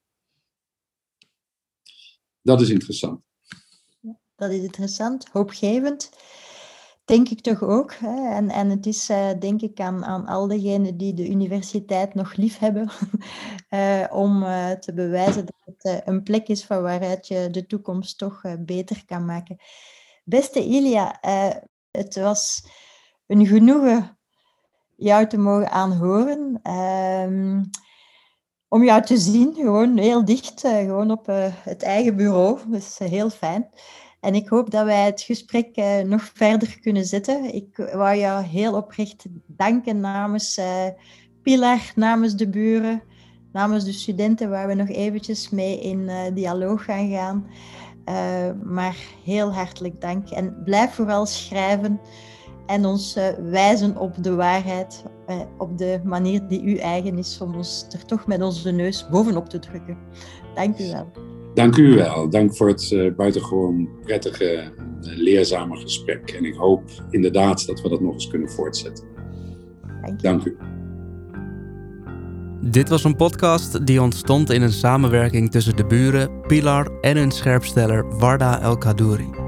Dat is interessant. Dat is interessant, hoopgevend denk ik toch ook. Hè. En, en het is uh, denk ik aan, aan al diegenen die de universiteit nog lief hebben, uh, om uh, te bewijzen dat het een plek is van waaruit je de toekomst toch beter kan maken. Beste Ilia, het was een genoegen jou te mogen aanhoren. Ehm, om jou te zien, gewoon heel dicht, gewoon op het eigen bureau. Dat is heel fijn. En ik hoop dat wij het gesprek nog verder kunnen zetten. Ik wou jou heel oprecht danken namens Pilar, namens de buren, namens de studenten, waar we nog eventjes mee in dialoog gaan gaan. maar heel hartelijk dank. En blijf vooral schrijven en ons uh, wijzen op de waarheid, uh, op de manier die u eigen is, om ons er toch met onze neus bovenop te drukken. Dank u wel. Dank u wel. Dank voor het uh, buitengewoon prettige, leerzame gesprek. En ik hoop inderdaad dat we dat nog eens kunnen voortzetten. Dank u. Dank u. Dit was een podcast die ontstond in een samenwerking tussen de buren, Pilar en hun scherpsteller Warda El Kadouri.